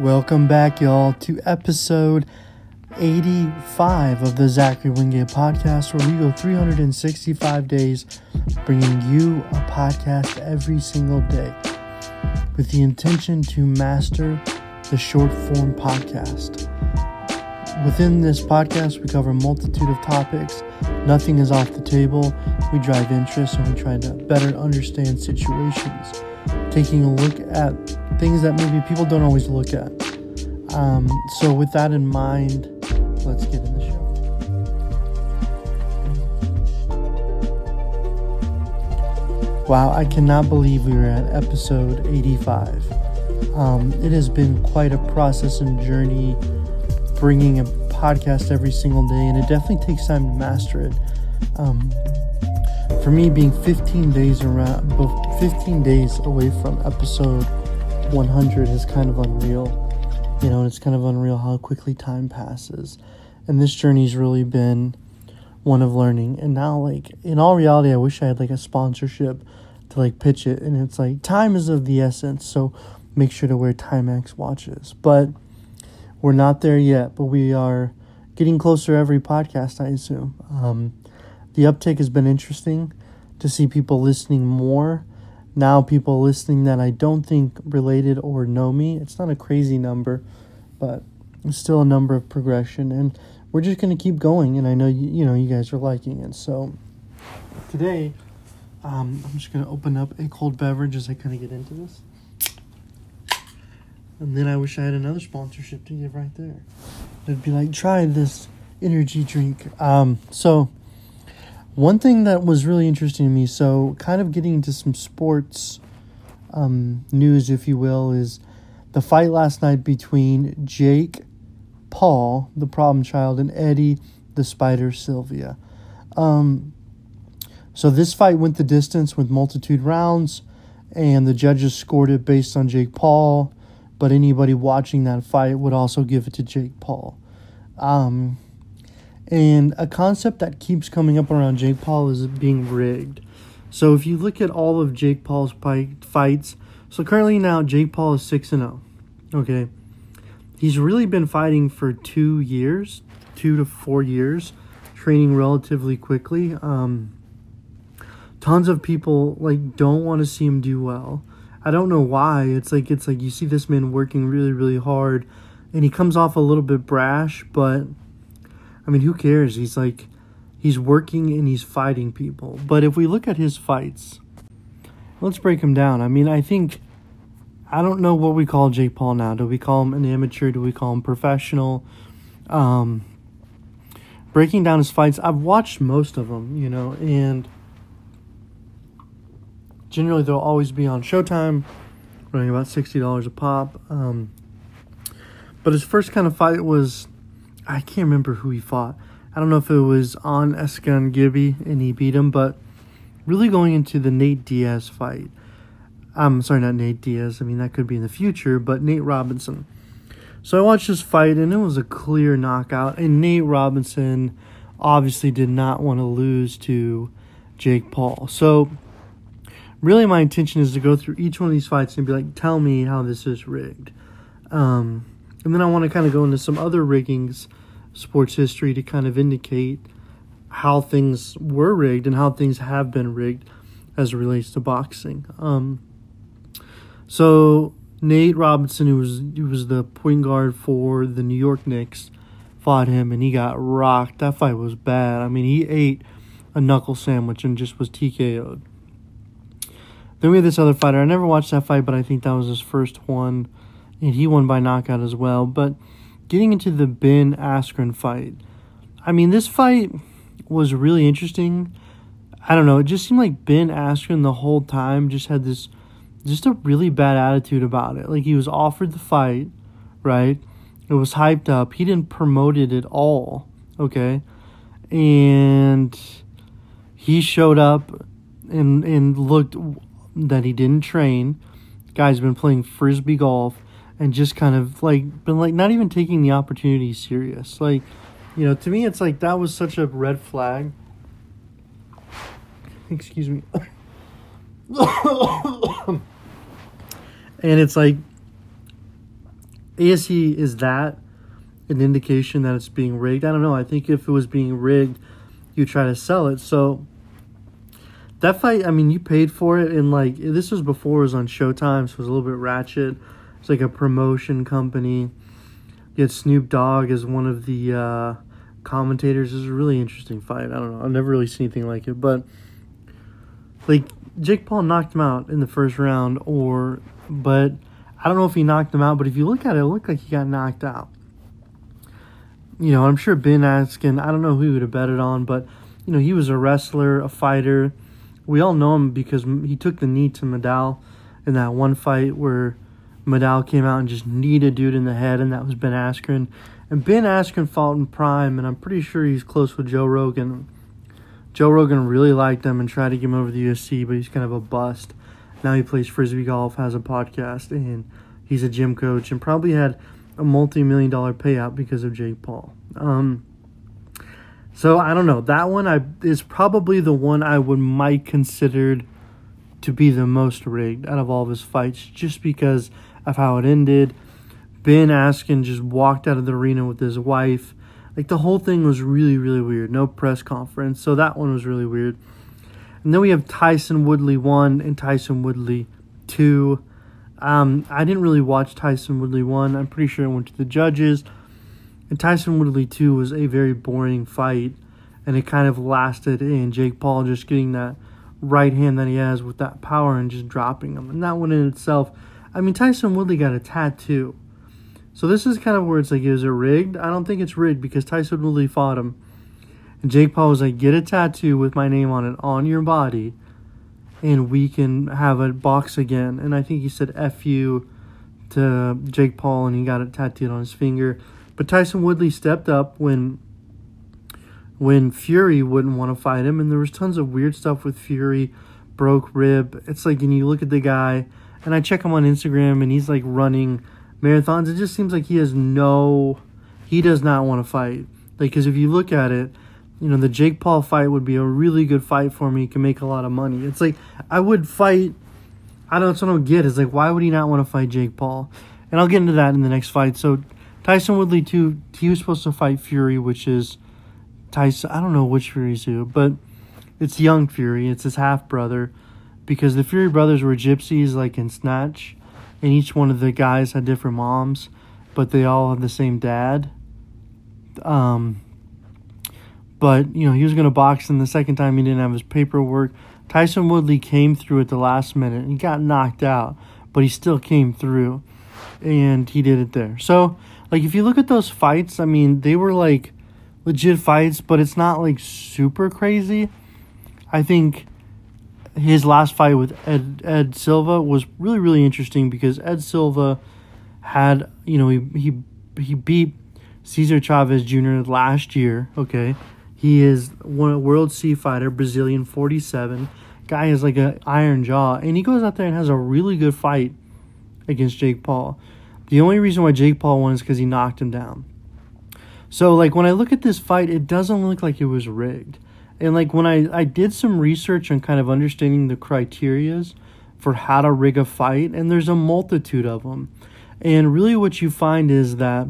Welcome back, y'all, to episode 85 of the Zachary Wingate podcast, where we go 365 days bringing you a podcast every single day with the intention to master the short form podcast. Within this podcast, we cover a multitude of topics. Nothing is off the table. We drive interest and we try to better understand situations, taking a look at things that maybe people don't always look at. Um, so, with that in mind, let's get in the show. Wow, I cannot believe we are at episode 85. Um, it has been quite a process and journey bringing a podcast every single day, and it definitely takes time to master it. Um, for me, being 15 days around, 15 days away from episode 100 is kind of unreal. You know, it's kind of unreal how quickly time passes. And this journey's really been one of learning. And now, like, in all reality, I wish I had like a sponsorship to like pitch it. And it's like, time is of the essence. So make sure to wear Timex watches. But we're not there yet, but we are getting closer every podcast, I assume. Um, the uptake has been interesting to see people listening more now people listening that I don't think related or know me. It's not a crazy number, but it's still a number of progression and we're just going to keep going and I know you, you know you guys are liking it. So today um, I'm just going to open up a cold beverage as I kind of get into this. And then I wish I had another sponsorship to give right there. It'd be like, try this energy drink. Um, so one thing that was really interesting to me, so kind of getting into some sports um, news, if you will, is the fight last night between Jake Paul, the problem child, and Eddie, the spider Silva. Um, so this fight went the distance with multitude rounds, and the judges scored it based on Jake Paul. But anybody watching that fight would also give it to Jake Paul. Um, and a concept that keeps coming up around Jake Paul is being rigged. So if you look at all of Jake Paul's fights, so currently now Jake Paul is 6 and 0. Okay. He's really been fighting for 2 years, 2 to 4 years, training relatively quickly. Um tons of people like don't want to see him do well. I don't know why. It's like it's like you see this man working really really hard and he comes off a little bit brash, but I mean, who cares? He's like, he's working and he's fighting people. But if we look at his fights, let's break him down. I mean, I think, I don't know what we call Jake Paul now. Do we call him an amateur? Do we call him professional? Um, breaking down his fights, I've watched most of them, you know, and generally they'll always be on Showtime, running about $60 a pop. Um, but his first kind of fight was I can't remember who he fought. I don't know if it was AnEsonGib and he beat him, but really going into the Nate Diaz fight. I'm sorry, not Nate Diaz. I mean, that could be in the future, but Nate Robinson. So I watched this fight and it was a clear knockout. And Nate Robinson obviously did not want to lose to Jake Paul. So really, my intention is to go through each one of these fights and be like, tell me how this is rigged. Um, and then I want to kind of go into some other riggings sports history to kind of indicate how things were rigged and how things have been rigged as it relates to boxing. Um, so Nate Robinson, who was who was the point guard for the New York Knicks, fought him and he got rocked. That fight was bad. I mean, he ate a knuckle sandwich and just was TKO'd. Then we had this other fighter. I never watched that fight, but I think that was his first one, and he won by knockout as well. But getting into the Ben Askren fight. I mean, this fight was really interesting. I don't know, it just seemed like Ben Askren the whole time just had this just a really bad attitude about it. Like he was offered the fight, right? It was hyped up. He didn't promote it at all, okay? And he showed up and and looked that he didn't train. Guy's been playing frisbee golf and just kind of like been like not even taking the opportunity serious. Like, you know, to me it's like that was such a red flag. Excuse me. and it's like ASE is that an indication that it's being rigged? I don't know. I think if it was being rigged, you try to sell it. So that fight, I mean, you paid for it, and like this was before it was on Showtime, so it was a little bit ratchet. It's like a promotion company. Had Snoop Dogg as one of the uh, commentators. It was a really interesting fight. I don't know. I've never really seen anything like it, but like Jake Paul knocked him out in the first round, or but I don't know if he knocked him out. But if you look at it, it looked like he got knocked out. You know, I'm sure Ben Askren. I don't know who he would have betted on, but you know, he was a wrestler, a fighter we all know him because he took the knee to Masvidal in that one fight where Masvidal came out and just kneed a dude in the head, and that was Ben Askren. And Ben Askren fought in Prime, and I'm pretty sure he's close with Joe Rogan. Joe Rogan really liked him and tried to get him over the UFC, but he's kind of a bust. Now he plays frisbee golf, has a podcast, and he's a gym coach, and probably had a multi-million dollar payout because of Jake Paul. Um, so I don't know. That one I is probably the one I would might considered to be the most rigged out of all of his fights, just because of how it ended. Ben Askren just walked out of the arena with his wife. Like the whole thing was really, really weird. No press conference. So that one was really weird. And then we have Tyson Woodley 1 and Tyson Woodley 2. Um, I didn't really watch Tyson Woodley 1. I'm pretty sure it went to the judges. And Tyson Woodley 2 was a very boring fight, and it kind of lasted in Jake Paul just getting that right hand that he has with that power and just dropping him. And that one in itself, I mean, Tyson Woodley got a tattoo. So this is kind of where it's like, is it rigged? I don't think it's rigged because Tyson Woodley fought him. And Jake Paul was like, get a tattoo with my name on it on your body, and we can have a box again. And I think he said F you to Jake Paul, and he got it tattooed on his finger. But Tyson Woodley stepped up when when Fury wouldn't want to fight him, and there was tons of weird stuff with Fury, broke rib. It's like, and you look at the guy, and I check him on Instagram, and he's like running marathons. It just seems like he has no, he does not want to fight. Like, because if you look at it, you know, the Jake Paul fight would be a really good fight for me. He can make a lot of money. It's like I would fight. I don't. That's what I don't get. Is like, why would he not want to fight Jake Paul? And I'll get into that in the next fight. So Tyson Woodley too. He was supposed to fight Fury, which is Tyson. I don't know which Fury's who, but it's young Fury. It's his half brother, because the Fury brothers were gypsies, like in Snatch, and each one of the guys had different moms, but they all had the same dad. Um, but you know he was gonna box, and the second time he didn't have his paperwork. Tyson Woodley came through at the last minute. He got knocked out, but he still came through, and he did it there. So like if you look at those fights, I mean, they were like legit fights, but it's not like super crazy. I think his last fight with Ed Ed Silva was really really interesting because Ed Silva had, you know, he he he beat Cesar Chavez Jr. last year, okay? He is one world C fighter, Brazilian 47. Guy is like an iron jaw and he goes out there and has a really good fight against Jake Paul. The only reason why Jake Paul won is because he knocked him down. So like when I look at this fight, it doesn't look like it was rigged. And like when I, I did some research on kind of understanding the criterias for how to rig a fight, and there's a multitude of them. And really what you find is that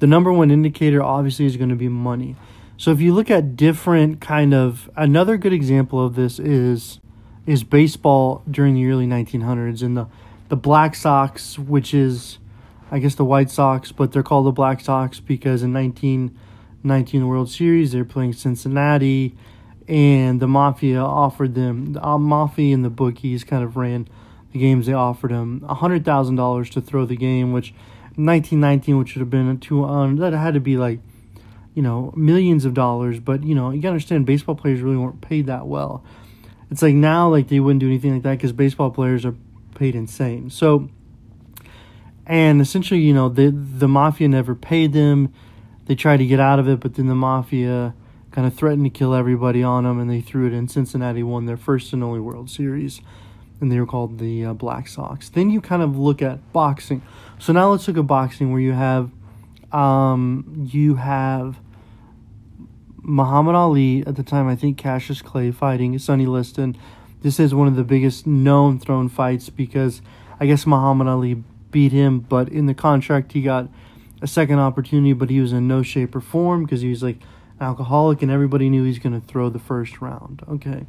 the number one indicator obviously is going to be money. So if you look at different kind of another good example of this is is baseball during the early 1900s and the the Black Sox, which is I guess the White Sox, but they're called the Black Sox because in 1919 World Series they're playing Cincinnati, and the Mafia offered them the uh, Mafia and the bookies kind of ran the games. They offered thousand dollars to throw the game, which 1919, which would have been a two on that had to be like you know millions of dollars. But you know you gotta understand baseball players really weren't paid that well. It's like now like they wouldn't do anything like that because baseball players are paid insane. So and essentially, you know, the the mafia never paid them. They tried to get out of it, but then the mafia kind of threatened to kill everybody on them, and they threw it in. Cincinnati won their first and only World Series, and they were called the uh, Black Sox. Then you kind of look at boxing. So now let's look at boxing, where you have, um, you have Muhammad Ali at the time. I think Cassius Clay fighting Sonny Liston. This is one of the biggest known thrown fights because I guess Muhammad Ali beat him, but in the contract he got a second opportunity, but he was in no shape or form because he was like alcoholic and everybody knew he's going to throw the first round. Okay.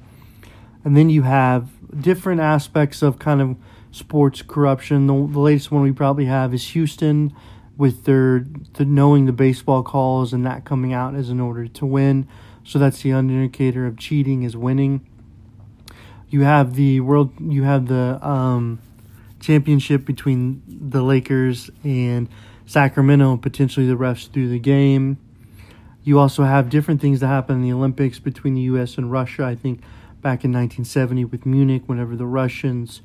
And then you have different aspects of kind of sports corruption. The, the latest one we probably have is Houston with their the knowing the baseball calls and that coming out as an order to win. So that's the indicator of cheating is winning. You have the world. You have the um, championship between the Lakers and Sacramento. Potentially the refs through the game. You also have different things that happen in the Olympics between the U.S. and Russia. I think back in 1970 with Munich, whenever the Russians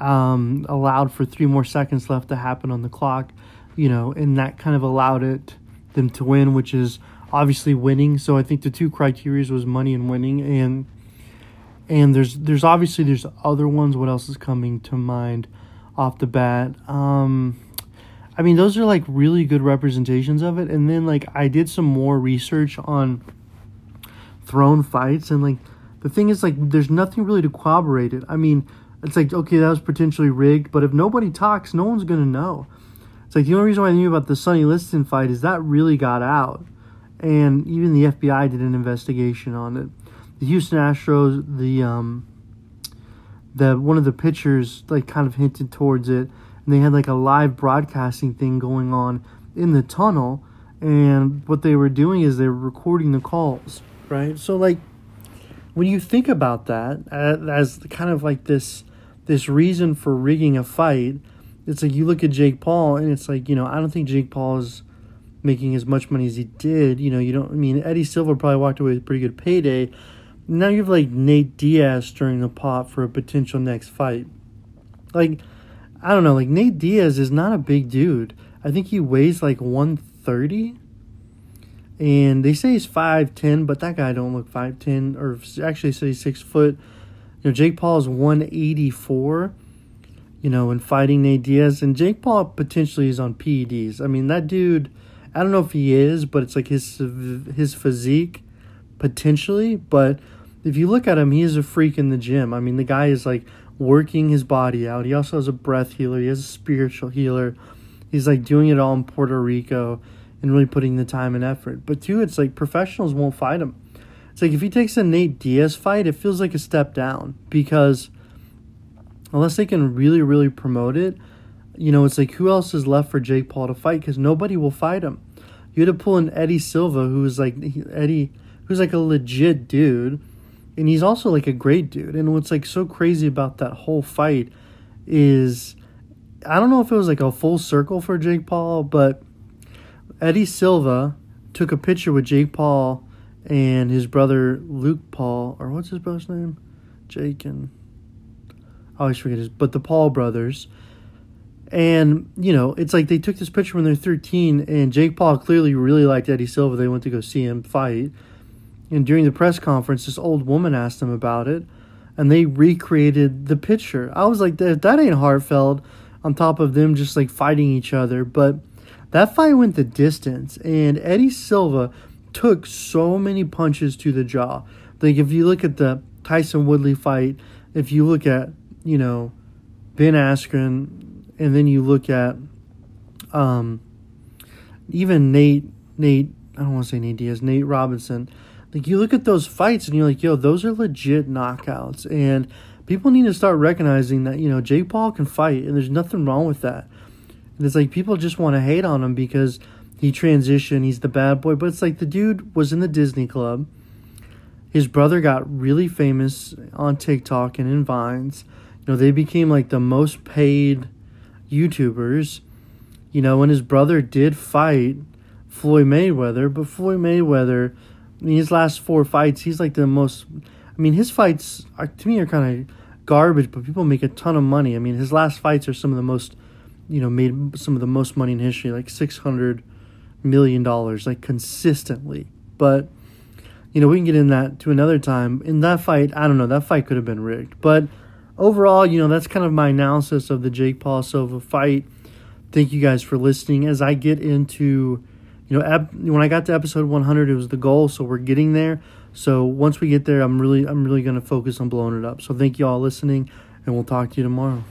um, allowed for three more seconds left to happen on the clock, you know, and that kind of allowed it them to win, which is obviously winning. So I think the two criteria was money and winning, and and there's there's obviously there's other ones. What else is coming to mind off the bat? Um, I mean, those are like really good representations of it. And then like I did some more research on throne fights, and like the thing is like there's nothing really to corroborate it. I mean, it's like okay, that was potentially rigged, but if nobody talks, no one's gonna know. It's like the only reason why I knew about the Sonny Liston fight is that really got out, and even the FBI did an investigation on it. The Houston Astros, the um, the one of the pitchers like kind of hinted towards it, and they had like a live broadcasting thing going on in the tunnel, and what they were doing is they were recording the calls, right? So like when you think about that as kind of like this this reason for rigging a fight, it's like you look at Jake Paul and it's like, you know, I don't think Jake Paul is making as much money as he did. You know, you don't I mean Eddie Silva probably walked away with a pretty good payday. Now you have like Nate Diaz stirring the pot for a potential next fight. Like I don't know, like Nate Diaz is not a big dude. I think he weighs like 130 and they say he's 5'10 but that guy don't look 5'10 or actually say 6 foot. You know jake paul is 184 you know and fighting nate diaz. And jake paul potentially is on ped's i mean that dude i don't know if he is but it's like his his physique potentially. But if you look at him he is a freak in the gym. I mean the guy is like working his body out he also has a breath healer he has a spiritual healer he's like doing it all in puerto rico and really putting the time and effort. But two, it's like professionals won't fight him. It's like if he takes a Nate Diaz fight, it feels like a step down because unless they can really, really promote it, you know, it's like who else is left for Jake Paul to fight? Because nobody will fight him. You had to pull in Eddie Silva, who's like Eddie, who's like a legit dude, and he's also like a great dude. And what's like so crazy about that whole fight is, I don't know if it was like a full circle for Jake Paul, but Eddie Silva took a picture with Jake Paul and his brother Luke Paul, or what's his brother's name? Jake and I always forget his, but the Paul brothers. And you know, it's like they took this picture when they're 13, and Jake Paul clearly really liked Eddie Silva. They went to go see him fight, and during the press conference, this old woman asked him about it, and they recreated the picture. I was like, that that ain't heartfelt. On top of them just like fighting each other, but that fight went the distance, and Eddie Silva took so many punches to the jaw. Like if you look at the Tyson Woodley fight, if you look at you know Ben Askren, and then you look at um, even Nate Nate I don't want to say Nate Diaz Nate Robinson. Like you look at those fights and you're like, yo, those are legit knockouts, and people need to start recognizing that you know Jake Paul can fight, and there's nothing wrong with that. And it's like people just want to hate on him because he transitioned, he's the bad boy. But it's like the dude was in the Disney Club. His brother got really famous on TikTok and in Vines. You know, they became like the most paid YouTubers. You know, when his brother did fight Floyd Mayweather, but Floyd Mayweather, in his last four fights, he's like the most. I mean, his fights are, to me are kind of garbage, but people make a ton of money. I mean, his last fights are some of the most you know, made some of the most money in history, like six hundred million dollars, like consistently. But you know, we can get in that to another time. In that fight, I don't know, that fight could have been rigged. But overall, you know, that's kind of my analysis of the Jake Paul Silva fight. Thank you guys for listening. As I get into, you know, when I got to episode 100, it was the goal, so we're getting there. So once we get there, I'm really, I'm really going to focus on blowing it up. So thank you all listening, and we'll talk to you tomorrow.